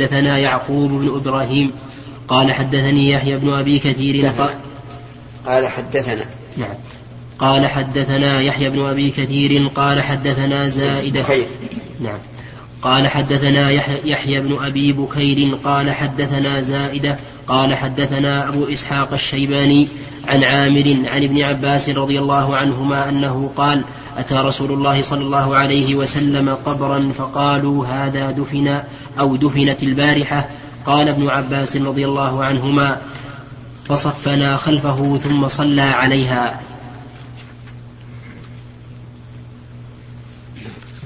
حدثنا يعقوب بن إبراهيم قال حدثني يحيى بن أبي كثير قال, قال حدثنا. نعم. قال حدثنا يحيى بن أبي كثير قال حدثنا زائدة خير نعم. قال حدثنا يحيى بن أبي بكير قال حدثنا زائدة قال حدثنا أبو إسحاق الشيباني عن عامر عن ابن عباس رضي الله عنهما أنه قال أتى رسول الله صلى الله عليه وسلم قبرا فقالوا هذا دفن أو دفنت البارحة قال ابن عباس رضي الله عنهما فصفنا خلفه ثم صلى عليها.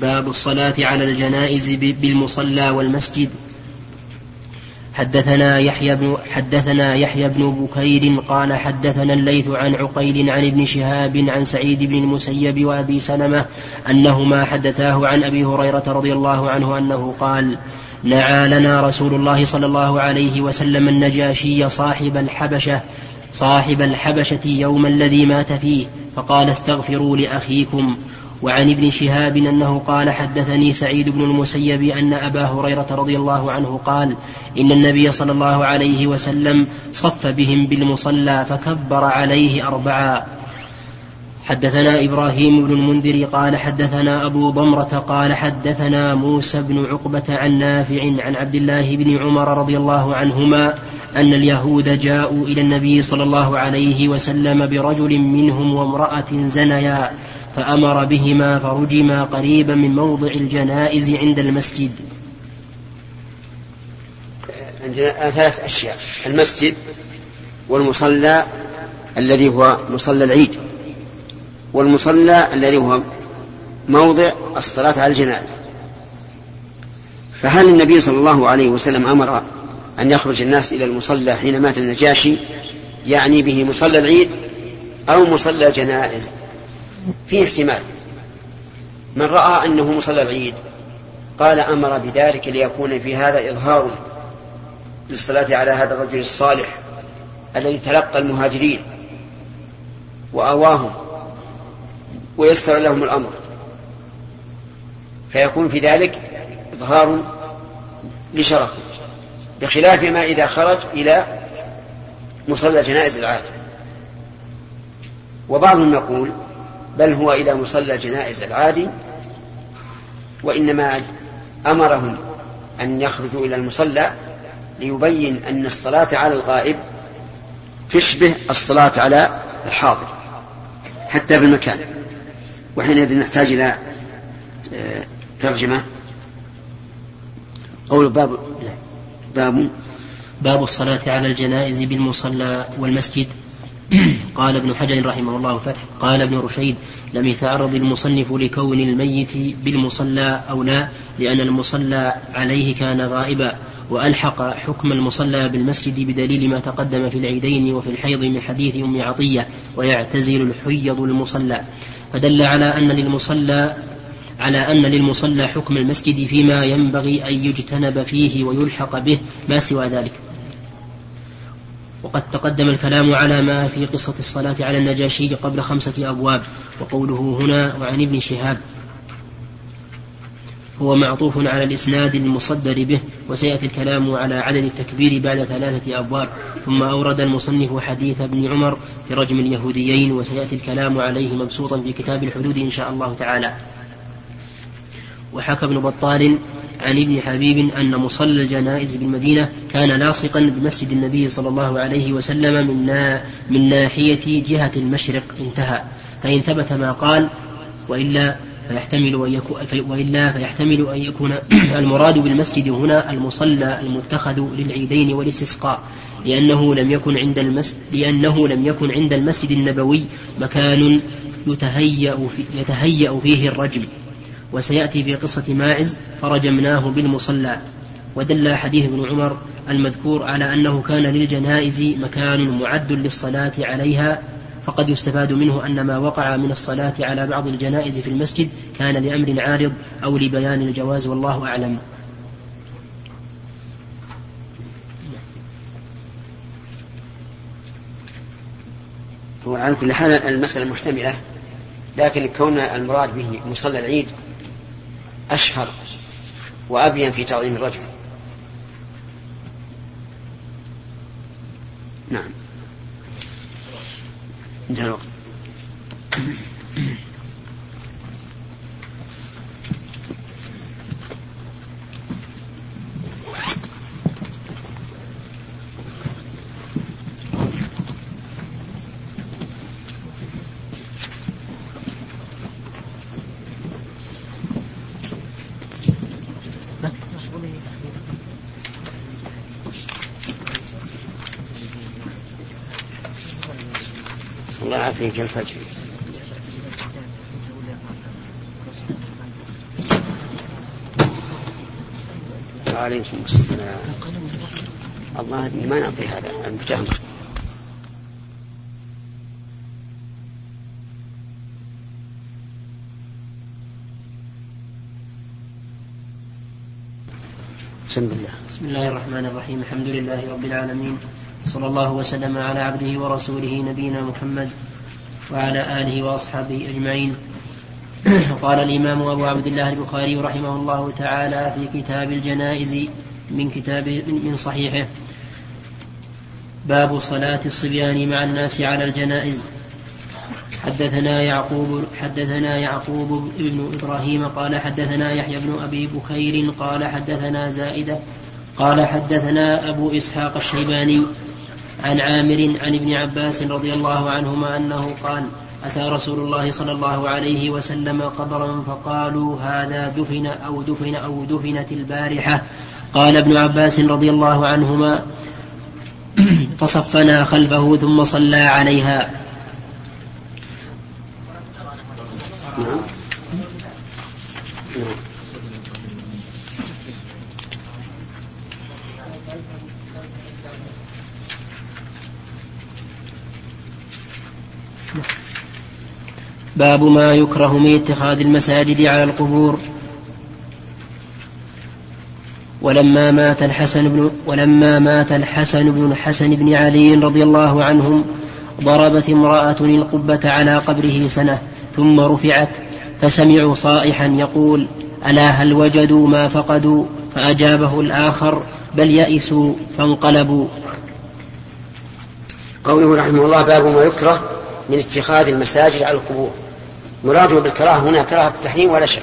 باب الصلاة على الجنائز بالمصلى والمسجد. حدثنا يحيى بن حدثنا يحيى بن بكير قال حدثنا الليث عن عقيل عن ابن شهاب عن سعيد بن المسيب وأبي سلمة أنهما حدثاه عن أبي هريرة رضي الله عنه أنه قال نعى لنا رسول الله صلى الله عليه وسلم النجاشي صاحب الحبشة صاحب الحبشة يوم الذي مات فيه فقال استغفروا لأخيكم. وعن ابن شهاب أنه قال حدثني سعيد بن المسيب أن أبا هريرة رضي الله عنه قال إن النبي صلى الله عليه وسلم صف بهم بالمصلى فكبر عليه أربعا حدثنا إبراهيم بن المنذر قال حدثنا أبو ضمرة قال حدثنا موسى بن عقبة عن نافع عن عبد الله بن عمر رضي الله عنهما أن اليهود جاءوا إلى النبي صلى الله عليه وسلم برجل منهم وامرأة زنيا فأمر بهما فرجما قريبا من موضع الجنائز عند المسجد. ثلاث أشياء المسجد والمصلى الذي هو مصلى العيد. والمصلى الذي هو موضع الصلاة على الجنائز فهل النبي صلى الله عليه وسلم أمر أن يخرج الناس إلى المصلى حين مات النجاشي يعني به مصلى العيد أو مصلى الجنائز في احتمال. من رأى أنه مصلى العيد قال أمر بذلك ليكون في هذا إظهار للصلاة على هذا الرجل الصالح الذي تلقى المهاجرين وآواهم. ويسر لهم الأمر. فيكون في ذلك إظهار لشرفه بخلاف ما إذا خرج إلى مصلى جنائز العادة وبعضهم يقول بل هو إلى مصلى الجنائز العادي وإنما أمرهم أن يخرجوا إلى المصلى ليبين أن الصلاة على الغائب تشبه الصلاة على الحاضر حتى في المكان وحينئذ نحتاج إلى آه، ترجمة. قول باب باب. باب الصلاة على الجنائز بالمصلى والمسجد. قال ابن حجر رحمه الله فتح. قال ابن رشيد لم يتعرض المصنف لكون الميت بالمصلى أو لا لأن المصلى عليه كان غائبا وألحق حكم المصلى بالمسجد بدليل ما تقدم في العيدين وفي الحيض من حديث أم عطية ويعتزل الحيض المصلى. فدل على أن للمصلى على أن للمصلى حكم المسجد فيما ينبغي أن يجتنب فيه ويلحق به ما سوى ذلك. وقد تقدم الكلام على ما في قصة الصلاة على النجاشي قبل خمسة أبواب وقوله هنا وعن ابن شهاب هو معطوف على الإسناد المصدر به وسيأتي الكلام على عدد التكبير بعد ثلاثة أبواب. ثم أورد المصنف حديث ابن عمر في رجم اليهوديين وسيأتي الكلام عليه مبسوطا في كتاب الحدود إن شاء الله تعالى. وحكى ابن بطال عن ابن حبيب أن مصلى الجنائز بالمدينة كان لاصقا بمسجد النبي صلى الله عليه وسلم من, من ناحية جهة المشرق. انتهى. فإن ثبت ما قال وإلا فيحتمل أن يكون وإلا فيحتمل أن يكون المراد بالمسجد هنا المصلى المتخذ للعيدين والاستسقاء لأنه لم يكن عند المسجد لأنه لم يكن عند المسجد النبوي مكان يتهيأ, في يتهيأ فيه الرجم. وسيأتي في قصة ماعز فرجمناه بالمصلى. ودل حديث ابن عمر المذكور على أنه كان للجنائز مكان معد للصلاة عليها فقد يستفاد منه أن ما وقع من الصلاة على بعض الجنائز في المسجد كان لأمر عارض أو لبيان الجواز والله أعلم. هو على كل حال المسألة محتملة لكن كون المراد به مصلى العيد أشهر وأبين في تعظيم الرجل. نعم. انتهى الوقت يعافيك الفجر. وعليكم السلام. الله ما نعطي هذا. المجامع بسم الله. بسم الله الرحمن الرحيم. الحمد لله رب العالمين. صلى الله وسلم على عبده ورسوله نبينا محمد وعلى آله وأصحابه أجمعين. قال الإمام أبو عبد الله البخاري رحمه الله تعالى في كتاب الجنائز من كتاب من صحيحه. باب صلاة الصبيان مع الناس على الجنائز. حدثنا يعقوب حدثنا يعقوب بن إبراهيم قال حدثنا يحيى بن أبي بكير قال حدثنا زائدة قال حدثنا أبو إسحاق الشيباني عن عامر عن ابن عباس رضي الله عنهما أنه قال أتى رسول الله صلى الله عليه وسلم قبرا فقالوا هذا دفن أو دفن أو دفنت البارحة. قال ابن عباس رضي الله عنهما فصفنا خلفه ثم صلى عليها. باب ما يكره من اتخاذ المساجد على القبور. ولما مات الحسن بن ولما مات الحسن بن الحسن بن علي رضي الله عنهم ضربت امرأة القبة على قبره سنة ثم رفعت فسمعوا صائحا يقول ألا هل وجدوا ما فقدوا؟ فأجابه الآخر بل يئسوا فانقلبوا. قوله رحمه الله باب ما يكره من اتخاذ المساجد على القبور. مراده بالكراهة هنا كراهة التحريم ولا شك.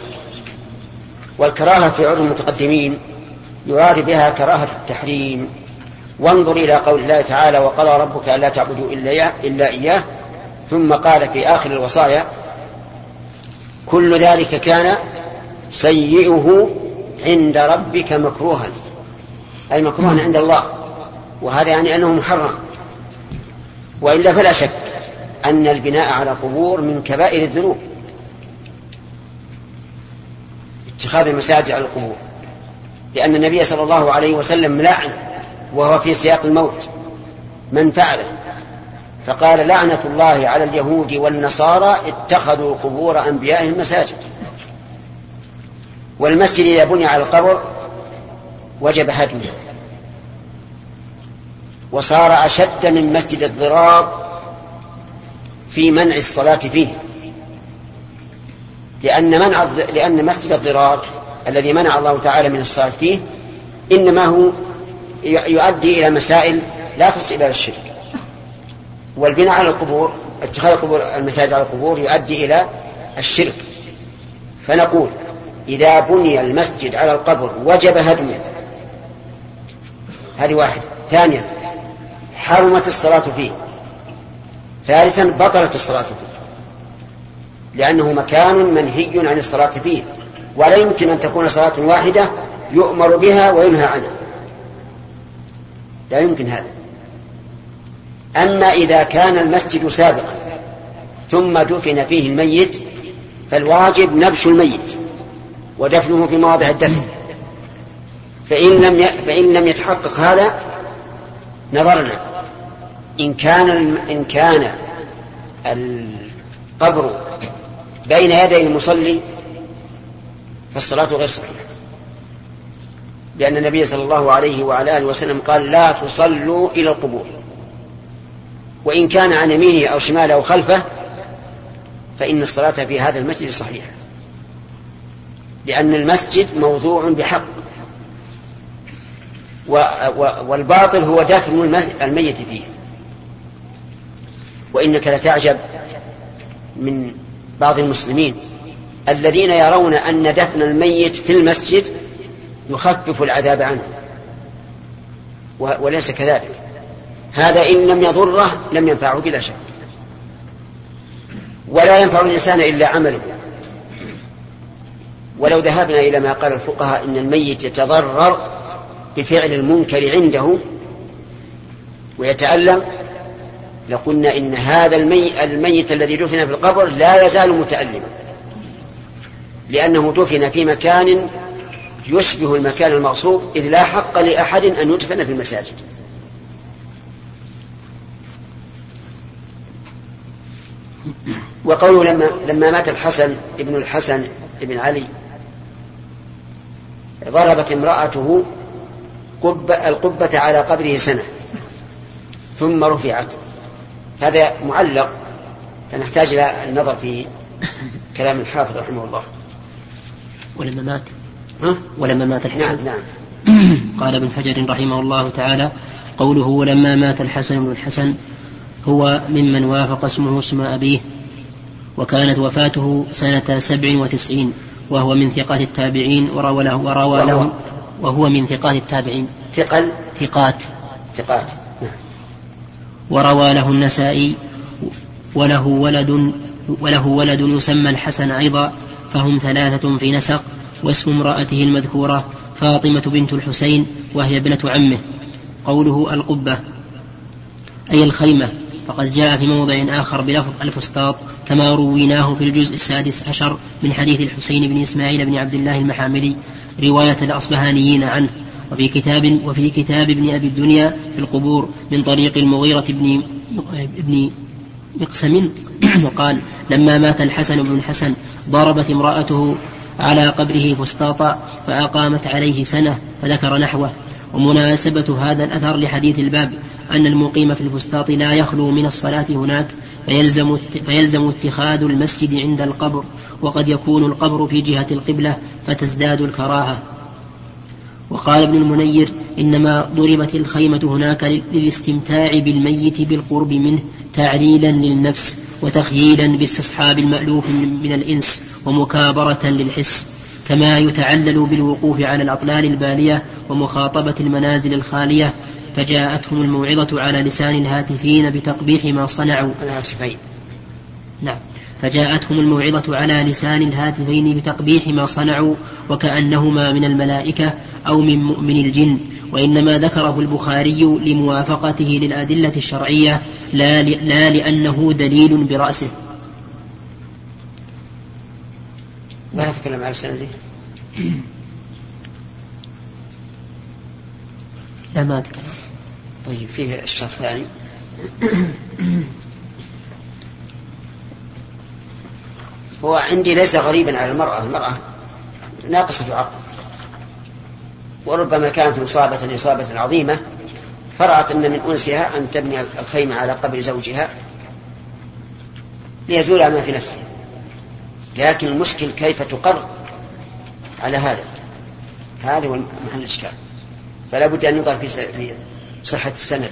والكراهة في عرف المتقدمين يراد بها كراهة التحريم. وانظر إلى قول الله تعالى وقضى ربك ألا تعبدوا إلا, إلا إياه. ثم قال في آخر الوصايا كل ذلك كان سيئه عند ربك مكروها. أي مكروها عند الله. وهذا يعني أنه محرم. وإلا فلا شك أن البناء على قبور من كبائر الذنوب. اتخاذ المساجد على القبور. لأن النبي صلى الله عليه وسلم لعن وهو في سياق الموت. من فعله. فقال لعنة الله على اليهود والنصارى اتخذوا قبور أنبيائهم مساجد. والمسجد إذا بني على القبر وجب هدمه. وصار أشد من مسجد الضرار في منع الصلاة فيه. لأن منع لأن مسجد الضرار الذي منع الله تعالى من الصلاة فيه إنما هو يؤدي إلى مسائل لا تصل إلى الشرك. والبناء على القبور اتخاذ القبور المساجد على القبور يؤدي إلى الشرك. فنقول إذا بني المسجد على القبر وجب هدمه هذه واحدة. ثانيا حرمت الصلاة فيه. ثالثا بطلت الصلاة فيه. لأنه مكان منهي عن الصلاة فيه. ولا يمكن أن تكون صلاة واحدة يؤمر بها وينهى عنها. لا يمكن هذا. أما إذا كان المسجد سابقا ثم دفن فيه الميت فالواجب نبش الميت ودفنه في مواضع الدفن. فإن لم فإن لم يتحقق هذا نظرنا. إن كان إن كان القبر بين يدي المصلي فالصلاة غير صحيحة. لأن النبي صلى الله عليه وعلى آله وسلم قال لا تصلوا إلى القبور. وإن كان عن يمينه أو شماله أو خلفه فإن الصلاة في هذا المسجد صحيحة. لأن المسجد موضوع بحق. والباطل هو دفن الميت فيه. وإنك لتعجب من بعض المسلمين الذين يرون أن دفن الميت في المسجد يخفف العذاب عنه. وليس كذلك. هذا إن لم يضره لم ينفعه بلا شك. ولا ينفع الإنسان إلا عمله. ولو ذهبنا إلى ما قال الفقهاء إن الميت يتضرر بفعل المنكر عنده ويتألم لقلنا إن هذا المي... الميت الذي دفن في القبر لا يزال متألما. لأنه دفن في مكان يشبه المكان المغصوب إذ لا حق لأحد أن يدفن في المساجد. وقوله لما لما مات الحسن ابن الحسن ابن علي ضربت امرأته قب القبة على قبره سنة ثم رفعت. هذا معلق فنحتاج إلى النظر في كلام الحافظ رحمه الله. ولما مات؟ ها؟ ولما مات الحسن؟ نعم. نعم قال ابن حجر رحمه الله تعالى قوله ولما مات الحسن بن الحسن هو ممن وافق اسمه اسم أبيه وكانت وفاته سنة سبع وتسعين وهو من ثقات التابعين وروى له وروى له وهو من ثقات التابعين. ثقل؟ ثقات. ثقات. نعم وروى له النسائي وله ولد وله ولد يسمى الحسن أيضا فهم ثلاثة في نسق واسم امرأته المذكورة فاطمة بنت الحسين وهي ابنة عمه. قوله القبة أي الخيمة. فقد جاء في موضع آخر بلفظ الفسطاط كما رويناه في الجزء السادس عشر من حديث الحسين بن إسماعيل بن عبد الله المحاملي رواية الأصبهانيين عنه. وفي كتاب وفي كتاب ابن أبي الدنيا في القبور من طريق المغيرة بن ابن مقسم وقال لما مات الحسن بن الحسن ضربت امرأته على قبره فسطاطا فأقامت عليه سنة فذكر نحوه. ومناسبة هذا الأثر لحديث الباب أن المقيم في الفسطاط لا يخلو من الصلاة هناك فيلزم, فيلزم اتخاذ المسجد عند القبر وقد يكون القبر في جهة القبلة فتزداد الكراهة. وقال ابن المنير إنما ضربت الخيمة هناك للاستمتاع بالميت بالقرب منه تعليلا للنفس وتخييلا باستصحاب المألوف من الإنس ومكابرة للحس كما يتعلل بالوقوف على الأطلال البالية ومخاطبة المنازل الخالية فجاءتهم الموعظة على لسان الهاتفين بتقبيح ما صنعوا. الهاتفين نعم. فجاءتهم الموعظة على لسان الهاتفين بتقبيح ما صنعوا وكأنهما من الملائكة أو من مؤمن الجن وإنما ذكره البخاري لموافقته للأدلة الشرعية لا, لا لأنه دليل برأسه. ما نتكلم على السنة دي لا ما أتكلم. طيب فيه الشرح الثاني هو عندي ليس غريبا على المرأة المرأة ناقصة عقل. وربما كانت مصابة إصابة عظيمة فرأت أن من أنسها أن تبني الخيمة على قبر زوجها ليزول ما في نفسها. لكن المشكل كيف تقر على هذا؟ هذا هو محل الإشكال. فلا بد أن ينظر في صحة السند.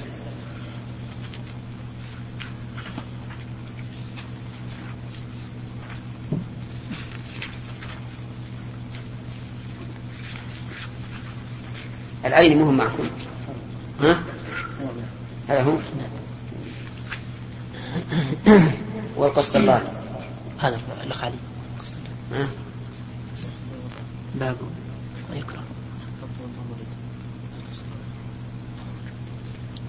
العين مهم معكم. ها؟ هذا هو. والقسط الله. هذا الخالي ها؟ باب. ويكره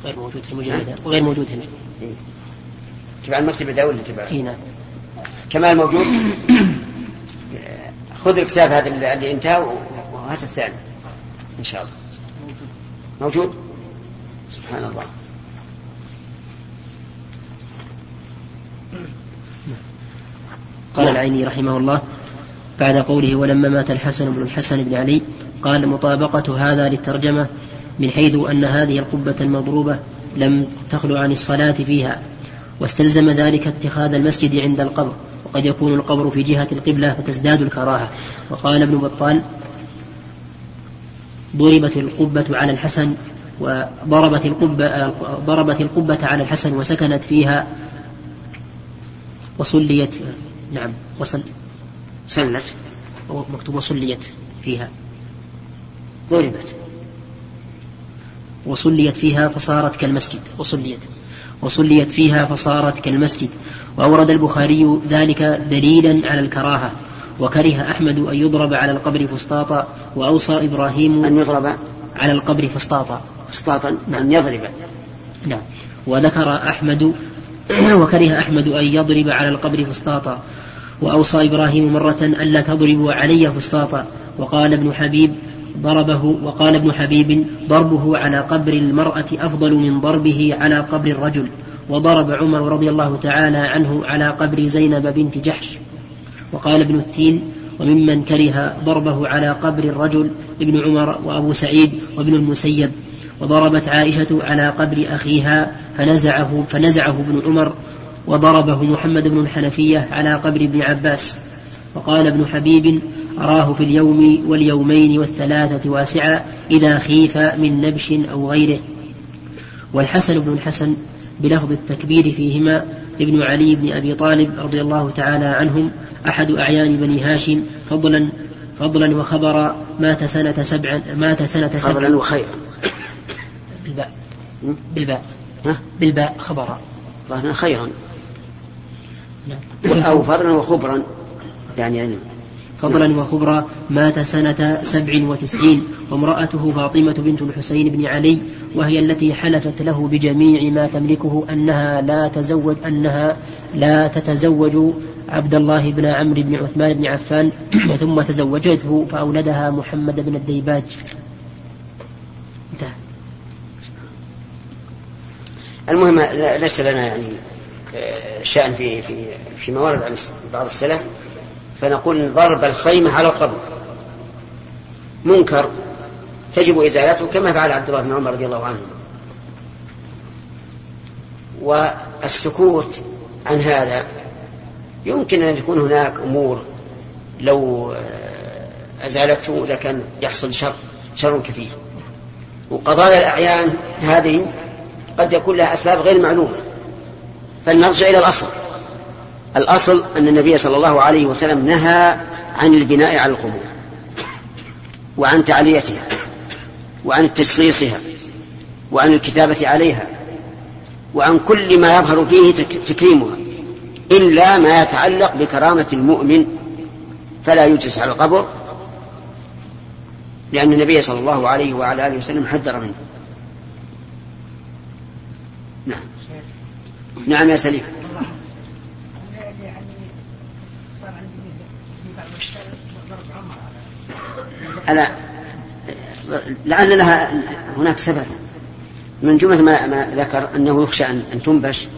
غير موجود في المجلد وغير موجود هنا. إيه. تبع المكتبة ده ولا تبع اي نعم. كمال موجود. خذ الكتاب هذا اللي انتهى وهات الثاني. إن شاء الله. موجود؟ سبحان الله. قال العيني رحمه الله بعد قوله ولما مات الحسن بن الحسن بن علي قال مطابقة هذا للترجمة من حيث أن هذه القبة المضروبة لم تخلو عن الصلاة فيها واستلزم ذلك اتخاذ المسجد عند القبر وقد يكون القبر في جهة القبلة فتزداد الكراهة. وقال ابن بطال ضربت القبة على الحسن وضربت القبة ضربت القبة على الحسن وسكنت فيها وصليت نعم وصل سلت مكتوب وصليت فيها. ضربت. وصليت فيها فصارت كالمسجد. وصليت. وصليت فيها فصارت كالمسجد. وأورد البخاري ذلك دليلا على الكراهة. وكره أحمد أن يضرب على القبر فسطاطا وأوصى إبراهيم أن يضرب على القبر فسطاطا فسطاطا أن يضرب. نعم. وذكر أحمد وكره أحمد أن يضرب على القبر فسطاطا وأوصى إبراهيم مرة ألا تضربوا علي فسطاطا وقال ابن حبيب ضربه وقال ابن حبيب ضربه على قبر المرأة أفضل من ضربه على قبر الرجل. وضرب عمر رضي الله تعالى عنه على قبر زينب بنت جحش. وقال ابن التين وممن كره ضربه على قبر الرجل ابن عمر وأبو سعيد وابن المسيب. وضربت عائشة على قبر أخيها فنزعه فنزعه ابن عمر وضربه محمد بن الحنفية على قبر ابن عباس. وقال ابن حبيب أراه في اليوم واليومين والثلاثة واسعا إذا خيف من نبش أو غيره. والحسن بن الحسن بلفظ التكبير فيهما ابن علي بن أبي طالب رضي الله تعالى عنهم أحد أعيان بني هاشم فضلا فضلا وخبرا مات سنة سبع مات سنة سبع فضلا وخيرا. بالباء. بالباء. بالباء خبرا. خيرا. نعم. أو فضلا وخبرا. يعني, يعني. فضلا وخبرا مات سنة سبع وتسعين وامرأته فاطمة بنت الحسين بن علي وهي التي حلفت له بجميع ما تملكه أنها لا تزوج أنها لا تتزوج عبد الله بن عمرو بن عثمان بن عفان ثم تزوجته فأولدها محمد بن الديباج. انتهى. المهم ليس لنا يعني آه، شأن في في فيما ورد عن بعض السلف فنقول ضرب الخيمة على القبر. منكر. تجب إزالته كما فعل عبد الله بن عمر رضي الله عنه. والسكوت عن هذا يمكن أن يكون هناك أمور لو أزالته لكان يحصل شر شر كثير. وقضايا الأعيان هذه قد يكون لها أسباب غير معلومة. فلنرجع إلى الأصل. الأصل أن النبي صلى الله عليه وسلم نهى عن البناء على القبور وعن تعليتها وعن تجصيصها وعن الكتابة عليها وعن كل ما يظهر فيه تكريمها. إلا ما يتعلق بكرامة المؤمن فلا يجلس على القبر لأن النبي صلى الله عليه وعلى آله وسلم حذر منه. نعم. نعم يا سليم. ألا لعل لها هناك سبب. من جملة ما, ما ذكر أنه يخشى أن, أن تنبش.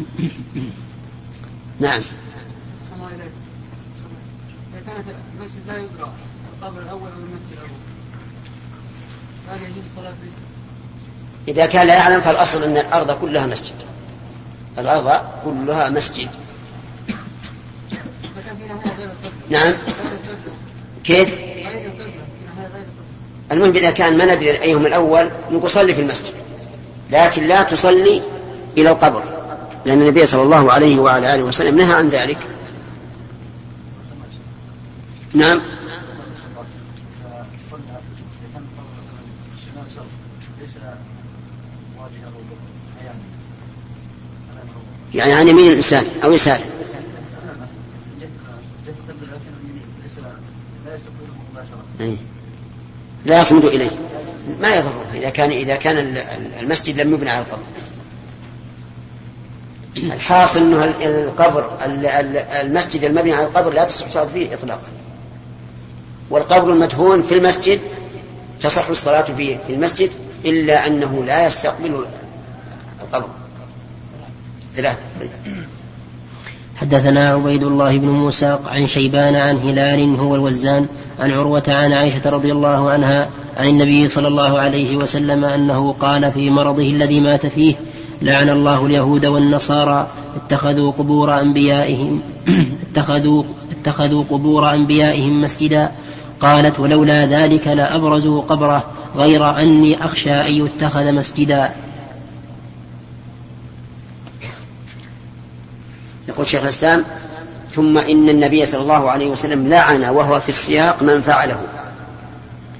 نعم. كانت المسجد لا يدرى القبر الأول أو المسجد الأول؟ هل يجوز الصلاة فيه؟ إذا كان لا يعلم فالأصل أن الأرض كلها مسجد. الأرض كلها مسجد. نعم. كيف؟ المهم إذا كان ما ندري أيهم الأول نقول صلي في المسجد. لكن لا تصلي إلى القبر. لأن النبي صلى الله عليه وعلى آله وسلم نهى عن ذلك. نعم. يعني عن يمين الإنسان أو يساره إيه. لا يصمد إليه. ما يضره إذا كان إذا كان المسجد لم يبنى على القبر. الحاصل أنه القبر المسجد المبني على القبر لا تصح الصلاة فيه إطلاقا. والقبر المدفون في المسجد تصح الصلاة فيه في المسجد إلا أنه لا يستقبل القبر. حدثنا عبيد الله بن موسى عن شيبان عن هلال هو الوزان عن عروة عن عائشة رضي الله عنها عن النبي صلى الله عليه وسلم أنه قال في مرضه الذي مات فيه لعن الله اليهود والنصارى اتخذوا قبور أنبيائهم اتخذوا اتخذوا قبور أنبيائهم مسجدا. قالت ولولا ذلك لأبرزوا قبره غير أني أخشى أن يتخذ مسجدا. يقول شيخ الإسلام ثم إن النبي صلى الله عليه وسلم لعن وهو في السياق من فعله.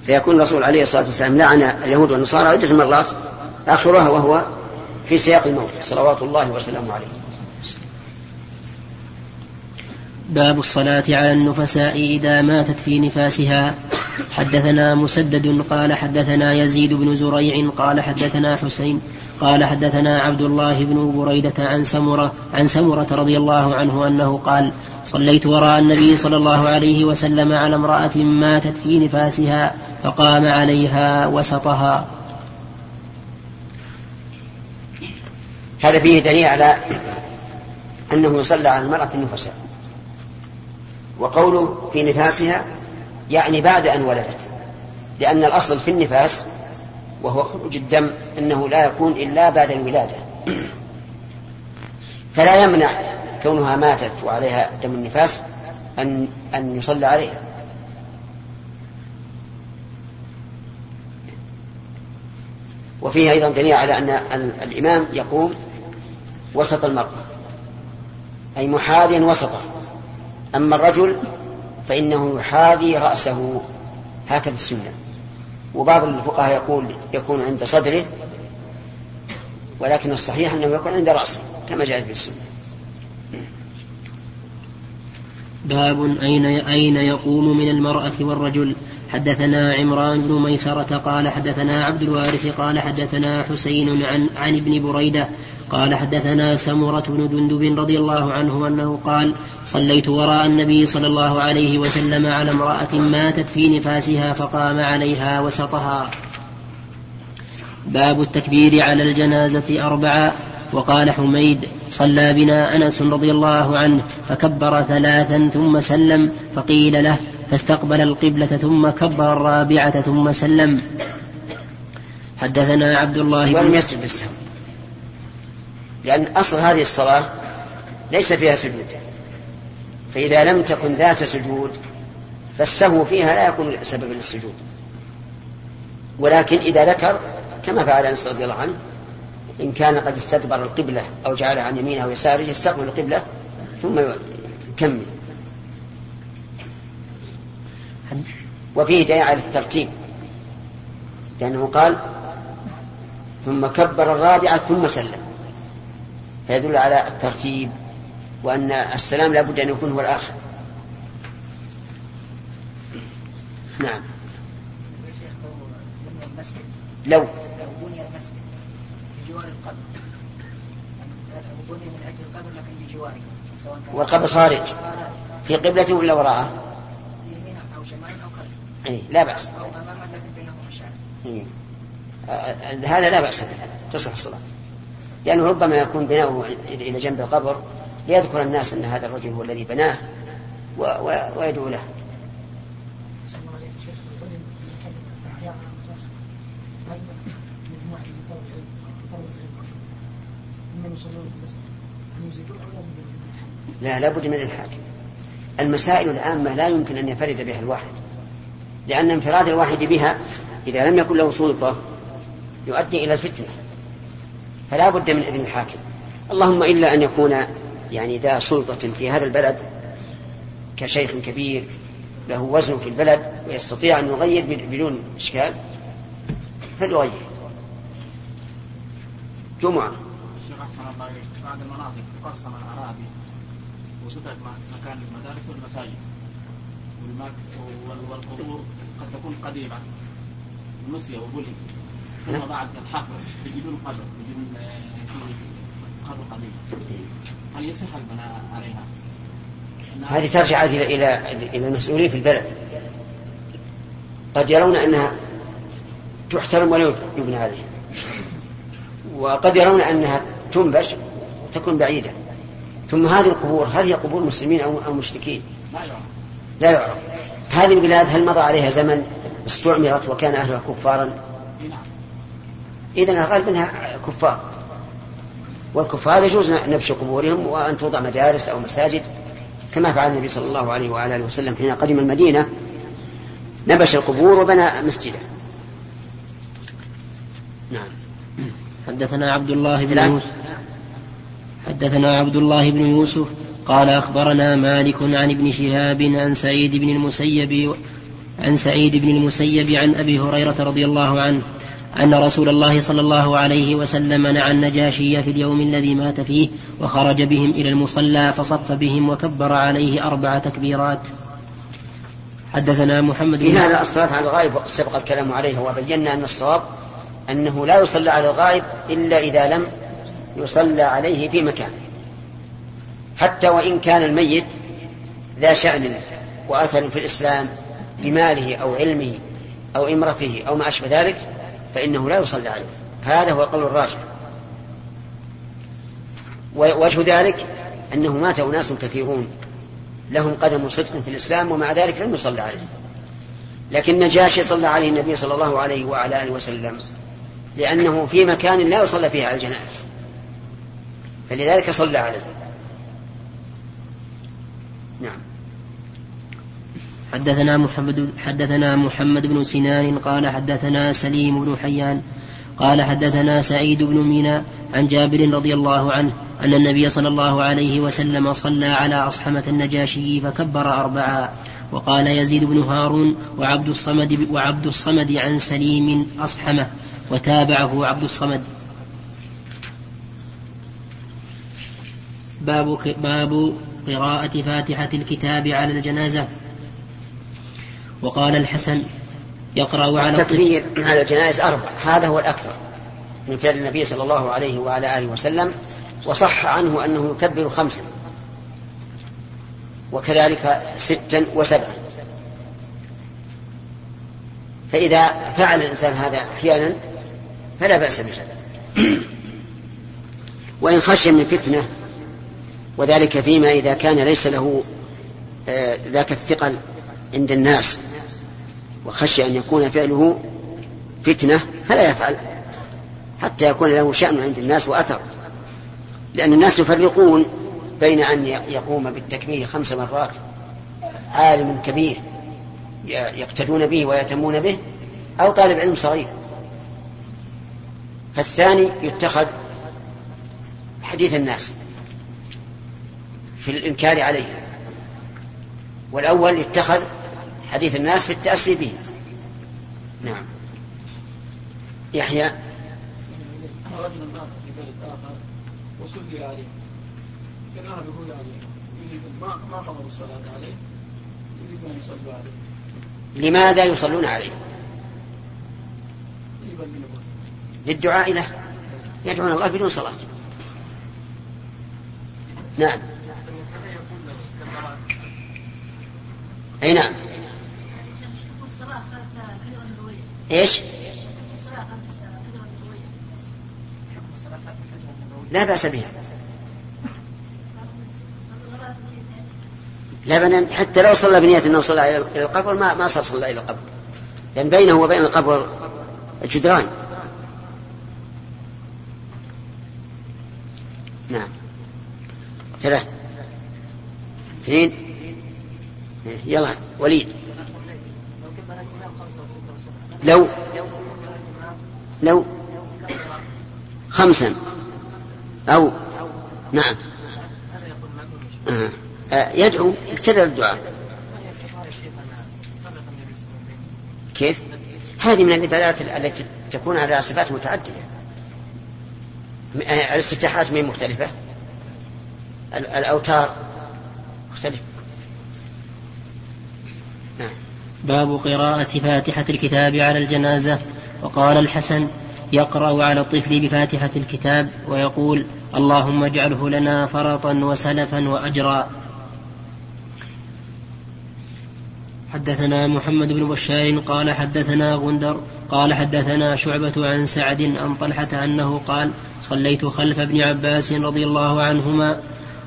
فيكون الرسول عليه الصلاة والسلام لعن اليهود والنصارى عدة مرات آخرها وهو في سياق الموت. صلوات الله وسلامه عليه. باب الصلاة على النفساء إذا ماتت في نفاسها. حدثنا مسدد قال حدثنا يزيد بن زريع قال حدثنا حسين قال حدثنا عبد الله بن بريدة عن سمرة عن سمرة رضي الله عنه أنه قال صليت وراء النبي صلى الله عليه وسلم على امرأة ماتت في نفاسها فقام عليها وسطها. هذا فيه دليل على أنه يصلى على المرأة النفساء وقوله في نفاسها يعني بعد أن ولدت. لأن الأصل في النفاس وهو خروج الدم أنه لا يكون إلا بعد الولادة. فلا يمنع كونها ماتت وعليها دم النفاس أن أن يصلى عليها. وفيه أيضا دليل على أن الإمام يقوم وسط المرأة أي محاذيا وسطه. أما الرجل فإنه يحاذي رأسه. هكذا السنة. وبعض الفقهاء يقول يكون عند صدره ولكن الصحيح أنه يكون عند رأسه كما جاء في السنة. باب أين أين يقوم من المرأة والرجل؟ حدثنا عمران بن ميسرة قال حدثنا عبد الوارث قال حدثنا حسين عن عن ابن بريدة قال حدثنا سمرة بن جندب رضي الله عنه أنه قال صليت وراء النبي صلى الله عليه وسلم على امرأة ماتت في نفاسها فقام عليها وسطها. باب التكبير على الجنازة أربعة. وقال حميد صلى بنا أنس رضي الله عنه فكبر ثلاثا ثم سلم فقيل له فاستقبل القبلة ثم كبر الرابعة ثم سلم. حدثنا عبد الله ولم يسجد للسهو لأن أصل هذه الصلاة ليس فيها سجود. فإذا لم تكن ذات سجود فالسهو فيها لا يكون سببا للسجود. ولكن إذا ذكر كما فعل أنس رضي الله عنه إن كان قد استدبر القبلة أو جعلها عن يمينه أو يساره يستقبل القبلة ثم يكمل. وفيه دليل على الترتيب. لأنه قال ثم كبر الرابعة ثم سلم. فيدل على الترتيب وأن السلام لا بد أن يكون هو الآخر. نعم. لو. بني المسجد بجوار القبر بني من أجل القبر لكن بجواره والقبر خارج. في قبلته ولا وراءه؟ يمينه أو شمال أو إيه. لا بأس. إيه. هذا لا بأس به. تصح الصلاة. لأنه ربما يكون بناؤه إلى جنب القبر ليذكر الناس أن هذا الرجل هو الذي بناه و... و... ويدعو له. لا لابد من الحاكم المسائل العامة لا يمكن أن ينفرد بها الواحد. لأن انفراد الواحد بها إذا لم يكن له سلطة يؤدي إلى الفتنة. فلا بد من إذن الحاكم. اللهم إلا أن يكون يعني ذا سلطة في هذا البلد كشيخ كبير له وزن في البلد ويستطيع أن يغير بدون إشكال فليغير. جمعة. الشيخ أحسن الله بعض المناطق تقسم الأراضي وتترك مكان المدارس والمساجد. والقبور قد تكون قديمة. نسي وبلي ثم بعد الحفر يجدون قبر يجدون قبر قديم. هل يصح البناء عليها؟ هذه ترجع إلى إلى إلى المسؤولين في البلد. قد يرون أنها تحترم ولا يبنى عليها. وقد يرون أنها تنبش تكون بعيدة. ثم هذه القبور هل هي قبور مسلمين أو مشركين؟ لا يعرف لا يعرف. هذه البلاد هل مضى عليها زمن استعمرت وكان أهلها كفارا؟ إذن الغالب أنها كفار. والكفار يجوز نبش قبورهم وأن توضع مدارس أو مساجد كما فعل النبي صلى الله عليه وآله وسلم حين قدم المدينة. نبش القبور وبنى مسجدا نعم. حدثنا عبد الله بن يوسف. حدثنا عبد الله بن يوسف. قال أخبرنا مالك عن ابن شهاب عن سعيد بن المسيب عن سعيد بن المسيب عن أبي هريرة رضي الله عنه أن رسول الله صلى الله عليه وسلم نعى النجاشي في اليوم الذي مات فيه وخرج بهم إلى المصلى فصف بهم وكبر عليه أربع تكبيرات. حدثنا محمد بن هذا الصلاة على الغائب سبق الكلام عليه وبينا أن الصواب أنه لا يصلى على الغائب إلا إذا لم يصلى عليه في مكان حتى وإن كان الميت ذا شأن وأثر في الإسلام بماله أو علمه أو إمرته أو ما أشبه ذلك فإنه لا يصلى عليه. هذا هو القول الراجح. ووجه ذلك أنه مات أناس كثيرون. لهم قدم صدق في الإسلام ومع ذلك لم يصلى عليه. لكن نجاشي صلى عليه النبي صلى الله عليه وعلى آله وسلم لأنه في مكان لا يصلى فيه على الجنائز. فلذلك صلى عليه. نعم. حدثنا محمد حدثنا محمد بن سنان قال حدثنا سليم بن حيان قال حدثنا سعيد بن مينا عن جابر رضي الله عنه أن النبي صلى الله عليه وسلم صلى على أصحمة النجاشي فكبر أربعا وقال يزيد بن هارون وعبد الصمد وعبد الصمد عن سليم أصحمة وتابعه عبد الصمد. باب باب قراءة فاتحة الكتاب على الجنازة. وقال الحسن يقرأ على التكبير على الجنائز أربع. هذا هو الأكثر من فعل النبي صلى الله عليه وعلى آله وسلم وصح عنه أنه يكبر خمسا وكذلك ستا وسبعا. فإذا فعل الإنسان هذا أحيانا فلا بأس به وإن خشي من فتنة وذلك فيما إذا كان ليس له آه، ذاك الثقل عند الناس وخشي أن يكون فعله فتنة فلا يفعل حتى يكون له شأن عند الناس وأثر. لأن الناس يفرقون بين أن يقوم بالتكبير خمس مرات عالم كبير يقتدون به ويتمون به أو طالب علم صغير. فالثاني يتخذ حديث الناس. في الإنكار عليه. والأول يتخذ حديث الناس في التأسي به. نعم. يحيى. في بلد آخر يقول عليه ما ما الصلاة عليه يريد أن يصلوا عليه لماذا يصلون عليه؟ للدعاء له. يدعون الله بدون صلاة. نعم. أي نعم. إيش؟ لا بأس بها. لا بنا حتى لو صلى بنية أنه صلى إلى القبر ما ما صار صلى إلى القبر. لأن بينه وبين القبر جدران نعم. ثلاث اثنين. يلا وليد لو لو خمسا أو نعم آه. آه. يدعو يكرر الدعاء كيف؟ هذه من العبادات التي تكون على صفات متعددة آه، الاستفتاحات من مختلفة الأوتار مختلفة باب قراءة فاتحة الكتاب على الجنازة. وقال الحسن يقرأ على الطفل بفاتحة الكتاب ويقول اللهم اجعله لنا فرطا وسلفا وأجرا. حدثنا محمد بن بشار قال حدثنا غندر قال حدثنا شعبة عن سعد عن طلحة أنه قال صليت خلف ابن عباس رضي الله عنهما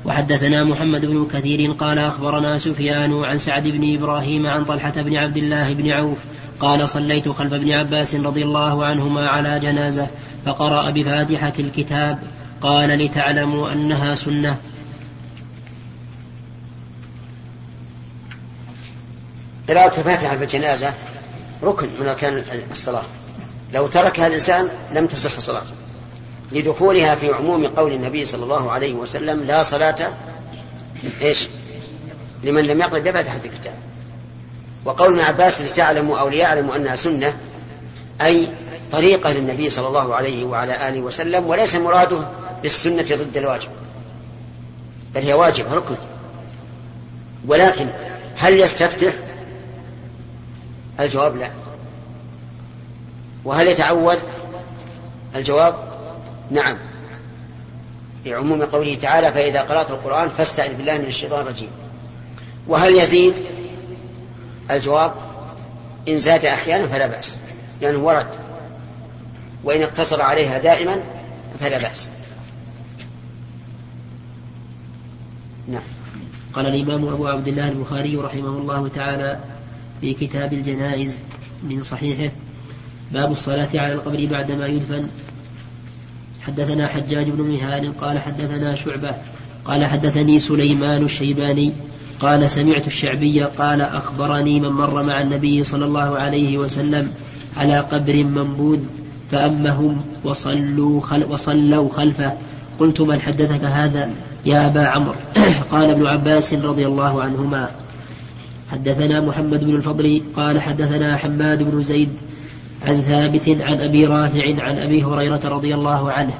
وحدثنا محمد بن كثير قال أخبرنا سفيان عن سعد بن إبراهيم عن طلحة بن عبد الله بن عوف قال صليت خلف ابن عباس رضي الله عنهما على جنازة فقرأ بفاتحة الكتاب قال لتعلموا أنها سنة. قراءة الفاتحة في الجنازة ركن من أركان الصلاة. لو تركها الإنسان لم تصح صلاته. لدخولها في عموم قول النبي صلى الله عليه وسلم لا صلاة إيش؟ لمن لم يقرأ بفاتحة الكتاب. وقول ابن عباس لتعلموا أو ليعلموا أنها سنة أي طريقة للنبي صلى الله عليه وعلى آله وسلم وليس مراده بالسنة ضد الواجب. بل هي واجب ركن. ولكن هل يستفتح؟ الجواب لا. وهل يتعود الجواب نعم. لعموم قوله تعالى فإذا قرأت القرآن فاستعذ بالله من الشيطان الرجيم. وهل يزيد؟ الجواب إن زاد أحيانا فلا بأس لأنه يعني ورد وإن اقتصر عليها دائما فلا بأس. نعم. قال الإمام أبو عبد الله البخاري رحمه الله تعالى في كتاب الجنائز من صحيحه باب الصلاة على القبر بعدما يدفن. حدثنا حجاج بن مهان قال حدثنا شعبة قال حدثني سليمان الشيباني قال سمعت الشعبي قال أخبرني من مر مع النبي صلى الله عليه وسلم على قبر منبوذ فأمهم وصلوا, خل وصلوا خلفه. قلت من حدثك هذا؟ يا أبا عمرو. قال ابن عباس رضي الله عنهما. حدثنا محمد بن الفضل قال حدثنا حماد بن زيد عن ثابت عن أبي رافع عن أبي هريرة رضي الله عنه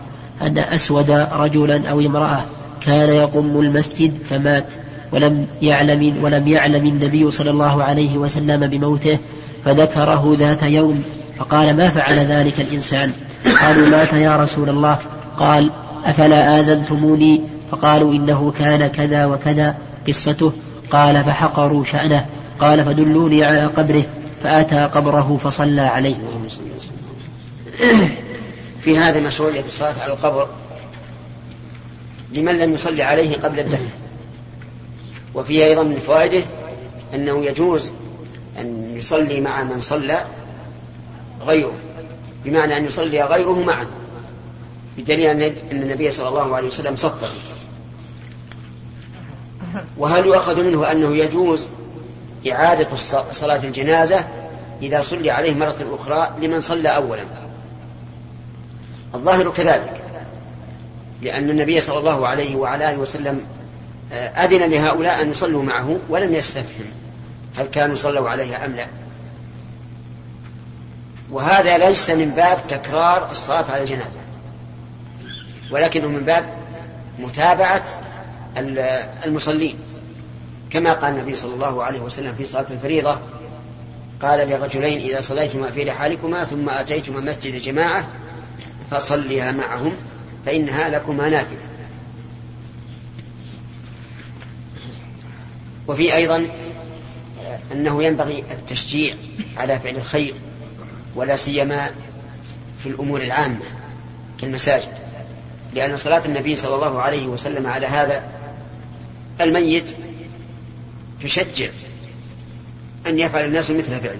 أن أسود رجلا أو امرأة كان يقم المسجد فمات ولم يعلم ولم يعلم النبي صلى الله عليه وسلم بموته فذكره ذات يوم فقال ما فعل ذلك الإنسان؟ قالوا مات يا رسول الله. قال أفلا آذنتموني؟ فقالوا إنه كان كذا وكذا قصته. قال فحقروا شأنه. قال فدلوني على قبره. فأتى قبره فصلى عليه. في هذا مشروعية الصلاة على القبر لمن لم يصلي عليه قبل الدفن. وفيه أيضا من فوائده أنه يجوز أن يصلي مع من صلى غيره بمعنى أن يصلي غيره معه بدليل أن النبي صلى الله عليه وسلم صفه. وهل يؤخذ منه أنه يجوز إعادة صلاة الجنازة إذا صلي عليه مرة أخرى لمن صلى أولا. الظاهر كذلك لأن النبي صلى الله عليه وعلى آله وسلم آه، أذن لهؤلاء أن يصلوا معه ولم يستفهم هل كانوا صلوا عليها أم لا. وهذا ليس من باب تكرار الصلاة على الجنازة ولكنه من باب متابعة المصلين. كما قال النبي صلى الله عليه وسلم في صلاة الفريضة قال لرجلين إذا صليتما في رحالكما ثم أتيتما مسجد جماعة فصليها معهم فإنها لكما نافلة. وفي أيضا أنه ينبغي التشجيع على فعل الخير ولا سيما في الأمور العامة كالمساجد لأن صلاة النبي صلى الله عليه وسلم على هذا الميت تشجع أن يفعل الناس مثل فعله.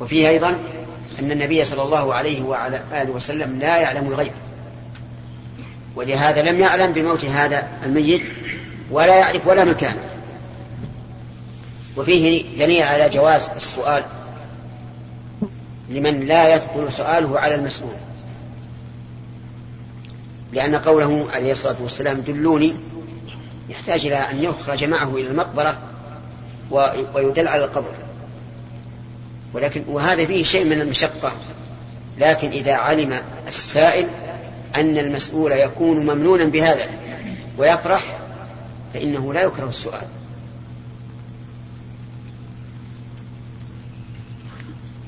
وفيه أيضا أن النبي صلى الله عليه وعلى آله وسلم لا يعلم الغيب. ولهذا لم يعلم بموت هذا الميت ولا يعرف ولا مكانه وفيه دليل على جواز السؤال لمن لا يثقل سؤاله على المسؤول. لأن قوله عليه الصلاة والسلام دلوني يحتاج إلى أن يخرج معه إلى المقبرة ويدل على القبر. ولكن وهذا فيه شيء من المشقة. لكن إذا علم السائل أن المسؤول يكون ممنونا بهذا ويفرح فإنه لا يكره السؤال.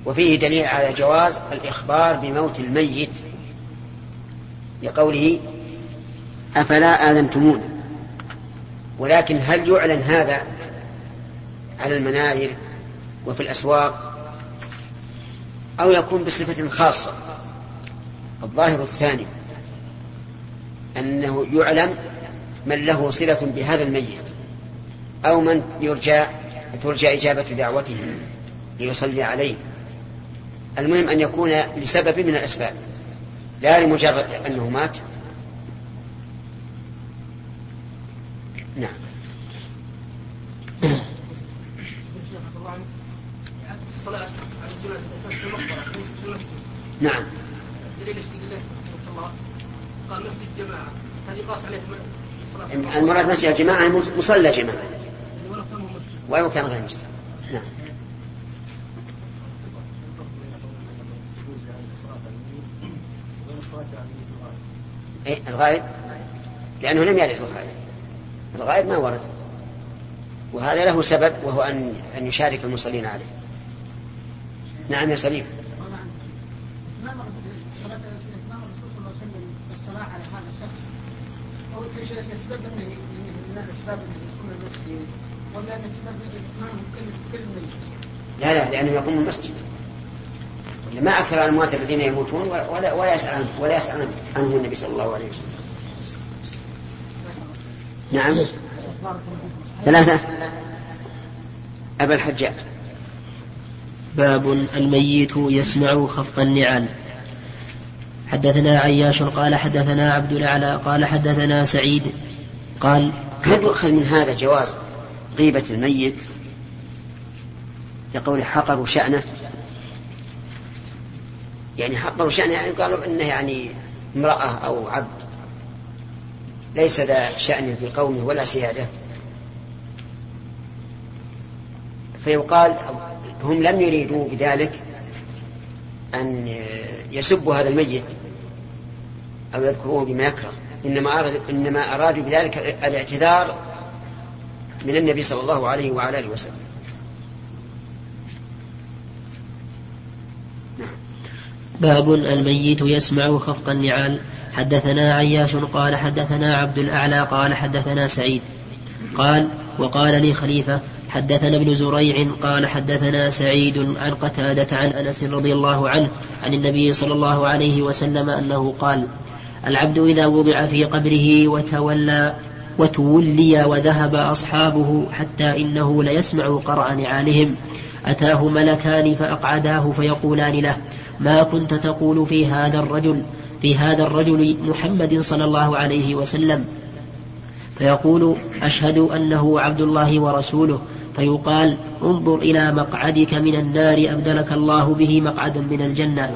وفيه دليل على جواز الإخبار بموت الميت لقوله أفلا آذنتمون ولكن هل يعلن هذا على المنازل وفي الأسواق أو يكون بصفة خاصة؟ الظاهر الثاني أنه يعلم من له صلة بهذا الميت أو من يرجى ترجى إجابة دعوته ليصلي عليه. المهم أن يكون لسبب من الأسباب لا لمجرد أنه مات نعم. الصلاة على الجنازة في المقبرة ليست في المسجد. نعم. دليل استدلال الله قال مسجد جماعة هذه قاس عليه المراد مسجد الجماعة. مصلى جماعة ولو كان غير مسجد. نعم. إيه الغائب؟ لأنه لم يرد الغائب. الغائب ما ورد. وهذا له سبب وهو أن أن يشارك المصلين عليه. نعم يا سليم. الاسباب من يكون ولا لا لا لأنه يقوم المسجد ما أكثر الأموات الذين يموتون ولا ولا يسأل ولا يسأل عنهم النبي صلى الله عليه وسلم. نعم. ثلاثة. أبا الحجاج. باب الميت يسمع خفق النعال. حدثنا عياش قال حدثنا عبد الأعلى قال حدثنا سعيد قال هل يؤخذ من هذا جواز غيبة الميت؟ لقول حقروا شأنه. يعني حقروا شأنه يعني قالوا إنه يعني امرأة أو عبد. ليس ذا شأن في قومه ولا سيادة. فيقال هم لم يريدوا بذلك أن يسبوا هذا الميت أو يذكروه بما يكره. إنما إنما أرادوا بذلك الاعتذار من النبي صلى الله عليه وعلى آله وسلم. باب الميت يسمع خفق النعال. حدثنا عياش قال حدثنا عبد الأعلى قال حدثنا سعيد. قال وقال لي خليفة حدثنا ابن زريع قال حدثنا سعيد عن قتادة عن أنس رضي الله عنه عن النبي صلى الله عليه وسلم أنه قال العبد إذا وضع في قبره وتولى وتولي وذهب أصحابه حتى إنه ليسمع قرع نعالهم. أتاه ملكان فأقعداه فيقولان له ما كنت تقول في هذا الرجل في هذا الرجل محمد صلى الله عليه وسلم. فيقول أشهد أنه عبد الله ورسوله. فيقال انظر إلى مقعدك من النار أبدلك الله به مقعدا من الجنة.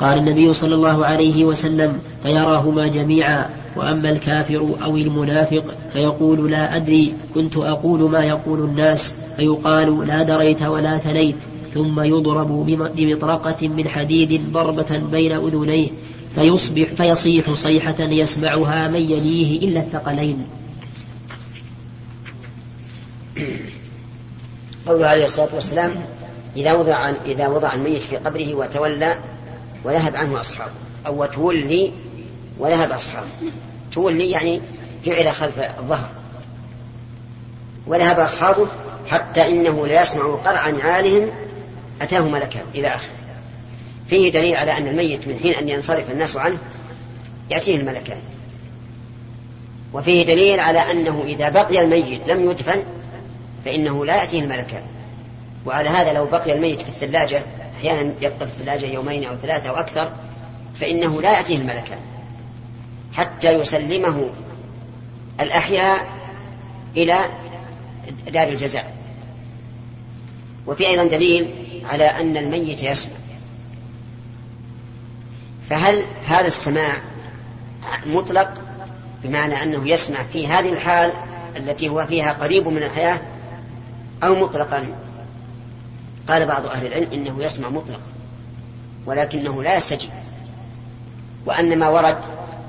قال النبي صلى الله عليه وسلم فيراهما جميعا. وأما الكافر أو المنافق فيقول لا أدري كنت أقول ما يقول الناس. فيقال لا دريت ولا تليت. ثم يضرب بمطرقة من حديد ضربة بين أذنيه. فيصبح فيصيح صيحة يسمعها من يليه إلا الثقلين. قوله عليه الصلاة والسلام إذا وضع إذا وضع الميت في قبره وتولى وذهب عنه أصحابه أو تولي وذهب أصحابه. تولي يعني جعل خلف الظهر. وذهب أصحابه حتى إنه لا يسمع قرع نعالهم أتاه ملكان إلى آخره. فيه دليل على أن الميت من حين أن ينصرف الناس عنه يأتيه الملكان. وفيه دليل على أنه إذا بقي الميت لم يدفن فإنه لا يأتيه الملكان. وعلى هذا لو بقي الميت في الثلاجة أحيانا يبقى في الثلاجة يومين أو ثلاثة أو أكثر فإنه لا يأتيه الملكان. حتى يسلمه الأحياء إلى دار الجزاء. وفي أيضا دليل على أن الميت يسمع. فهل هذا السماع مطلق بمعنى أنه يسمع في هذه الحال التي هو فيها قريب من الحياة أو مطلقا؟ قال بعض أهل العلم إنه يسمع مطلقا ولكنه لا يستجيب. وأن ما ورد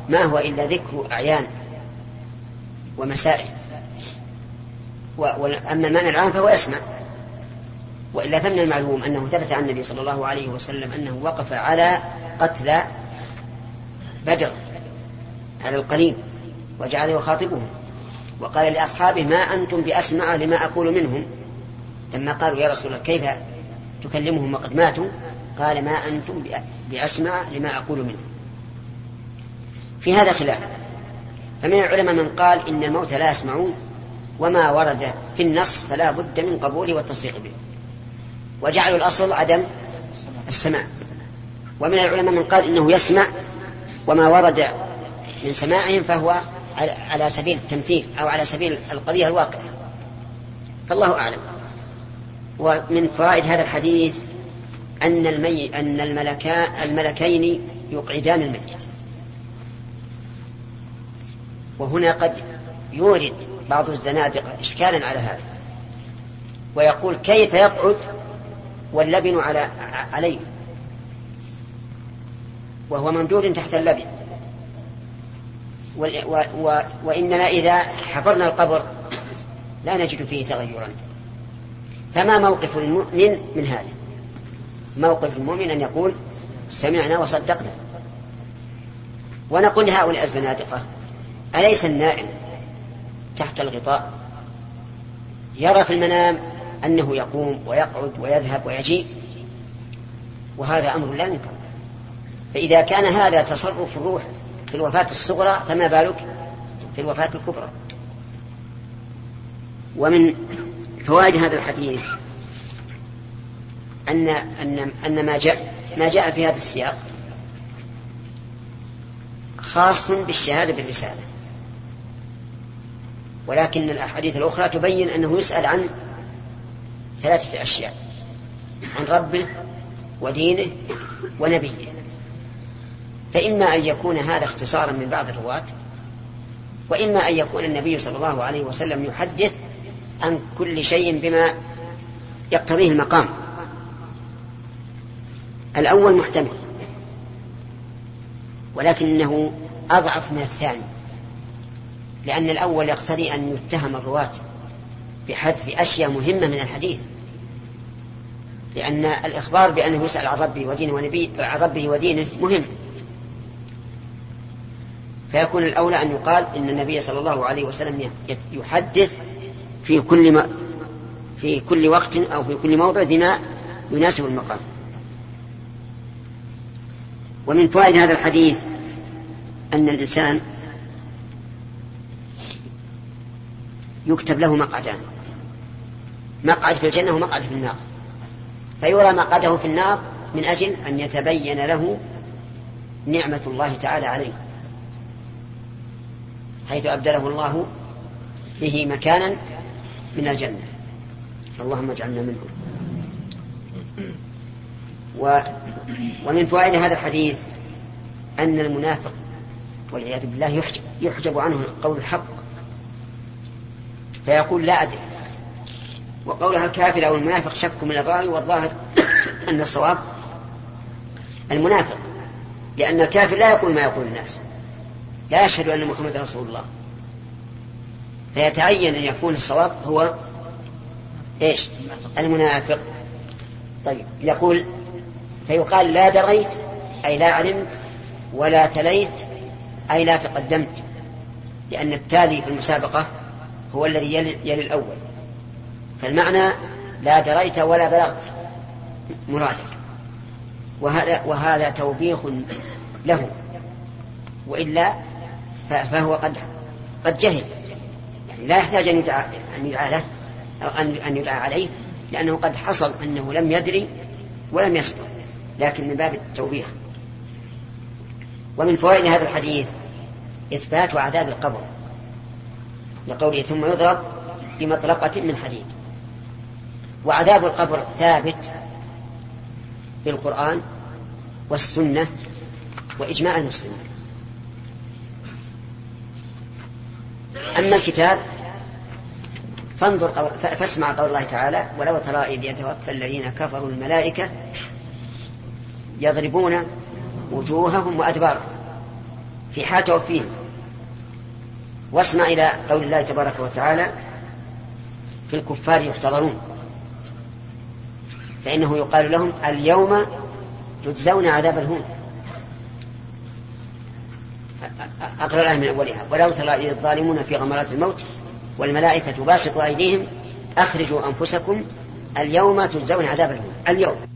ما هو إلا ذكر أعيان ومسائل. وأما المعنى العام فهو يسمع. وإلا فمن المعلوم أنه ثبت عن النبي صلى الله عليه وسلم أنه وقف على قتل بدر على القليل وجعل يخاطبهم وقال لأصحابه ما أنتم بأسمع لما أقول منهم. لما قالوا يا رسول الله كيف تكلمهم وقد ماتوا؟ قال ما أنتم بأسمع لما أقول منهم. في هذا خلاف. فمن العلماء من قال إن الموت لا يسمعون وما ورد في النص فلا بد من قبوله والتصديق به. وجعلوا الأصل عدم السماع. ومن العلماء من قال إنه يسمع وما ورد من سماعهم فهو على سبيل التمثيل أو على سبيل القضية الواقعة. فالله أعلم. ومن فوائد هذا الحديث أن المي أن الملكا الملكين يقعدان الميت. وهنا قد يورد بعض الزنادقة إشكالا على هذا. ويقول كيف يقعد واللبن على عليه. وهو ممدود تحت اللبن. وإننا إذا حفرنا القبر لا نجد فيه تغيرا. فما موقف المؤمن من هذا؟ موقف المؤمن أن يقول سمعنا وصدقنا. ونقول لهؤلاء الزنادقة أليس النائم تحت الغطاء؟ يرى في المنام أنه يقوم ويقعد ويذهب ويجيء وهذا أمر لا ينكر فإذا كان هذا تصرف الروح في الوفاة الصغرى فما بالك في الوفاة الكبرى؟ ومن فوائد هذا الحديث أن أن أن ما جاء ما جاء في هذا السياق خاص بالشهادة بالرسالة. ولكن الأحاديث الأخرى تبين أنه يسأل عن ثلاثة أشياء. عن ربه ودينه ونبيه. فإما أن يكون هذا اختصارا من بعض الرواة وإما أن يكون النبي صلى الله عليه وسلم يحدث عن كل شيء بما يقتضيه المقام. الأول محتمل ولكنه أضعف من الثاني لأن الأول يقتضي أن يتهم الرواة بحذف أشياء مهمة من الحديث. لأن الإخبار بأنه يسأل عن ربه ودينه ونبي عن ربه ودينه مهم. فيكون الأولى أن يقال إن النبي صلى الله عليه وسلم يحدث في كل ما في كل وقت أو في كل موضع بما يناسب المقام. ومن فوائد هذا الحديث أن الإنسان يكتب له مقعدان. مقعد في الجنة ومقعد في النار. فيرى مقعده في النار من أجل أن يتبين له نعمة الله تعالى عليه حيث أبدله الله به مكانا من الجنة. اللهم اجعلنا منهم. و ومن فوائد هذا الحديث أن المنافق والعياذ بالله يحجب, يحجب عنه قول الحق فيقول لا أدري. وقولها الكافر أو المنافق شك من الراوي والظاهر أن الصواب المنافق لأن الكافر لا يقول ما يقول الناس. لا يشهد أن محمد رسول الله. فيتعين أن يكون الصواب هو إيش؟ المنافق. طيب يقول فيقال لا دريت أي لا علمت ولا تليت أي لا تقدمت لأن التالي في المسابقة هو الذي يلي, يلي الأول. فالمعنى لا دريت ولا بلغت. مرادك وهذا وهذا توبيخ له. وإلا فهو قد قد جهل. يعني لا يحتاج أن يدعى أن يدعى له أو أن أن يدعى عليه لأنه قد حصل أنه لم يدري ولم يسبق لكن من باب التوبيخ. ومن فوائد هذا الحديث إثبات عذاب القبر. لقوله ثم يضرب بمطرقة من حديد. وعذاب القبر ثابت بالقرآن والسنة وإجماع المسلمين. أما الكتاب فانظر فاسمع قول الله تعالى ولو ترى إذ يتوفى الذين كفروا الملائكة يضربون وجوههم وأدبارهم في حال توفيهم. واسمع إلى قول الله تبارك وتعالى في الكفار يحتضرون. فإنه يقال لهم اليوم تجزون عذاب الهون. أقرأ الآية من أولها. ولو ترى الظالمون في غمرات الموت والملائكة باسطوا أيديهم أخرجوا أنفسكم اليوم تجزون عذاب الهون. اليوم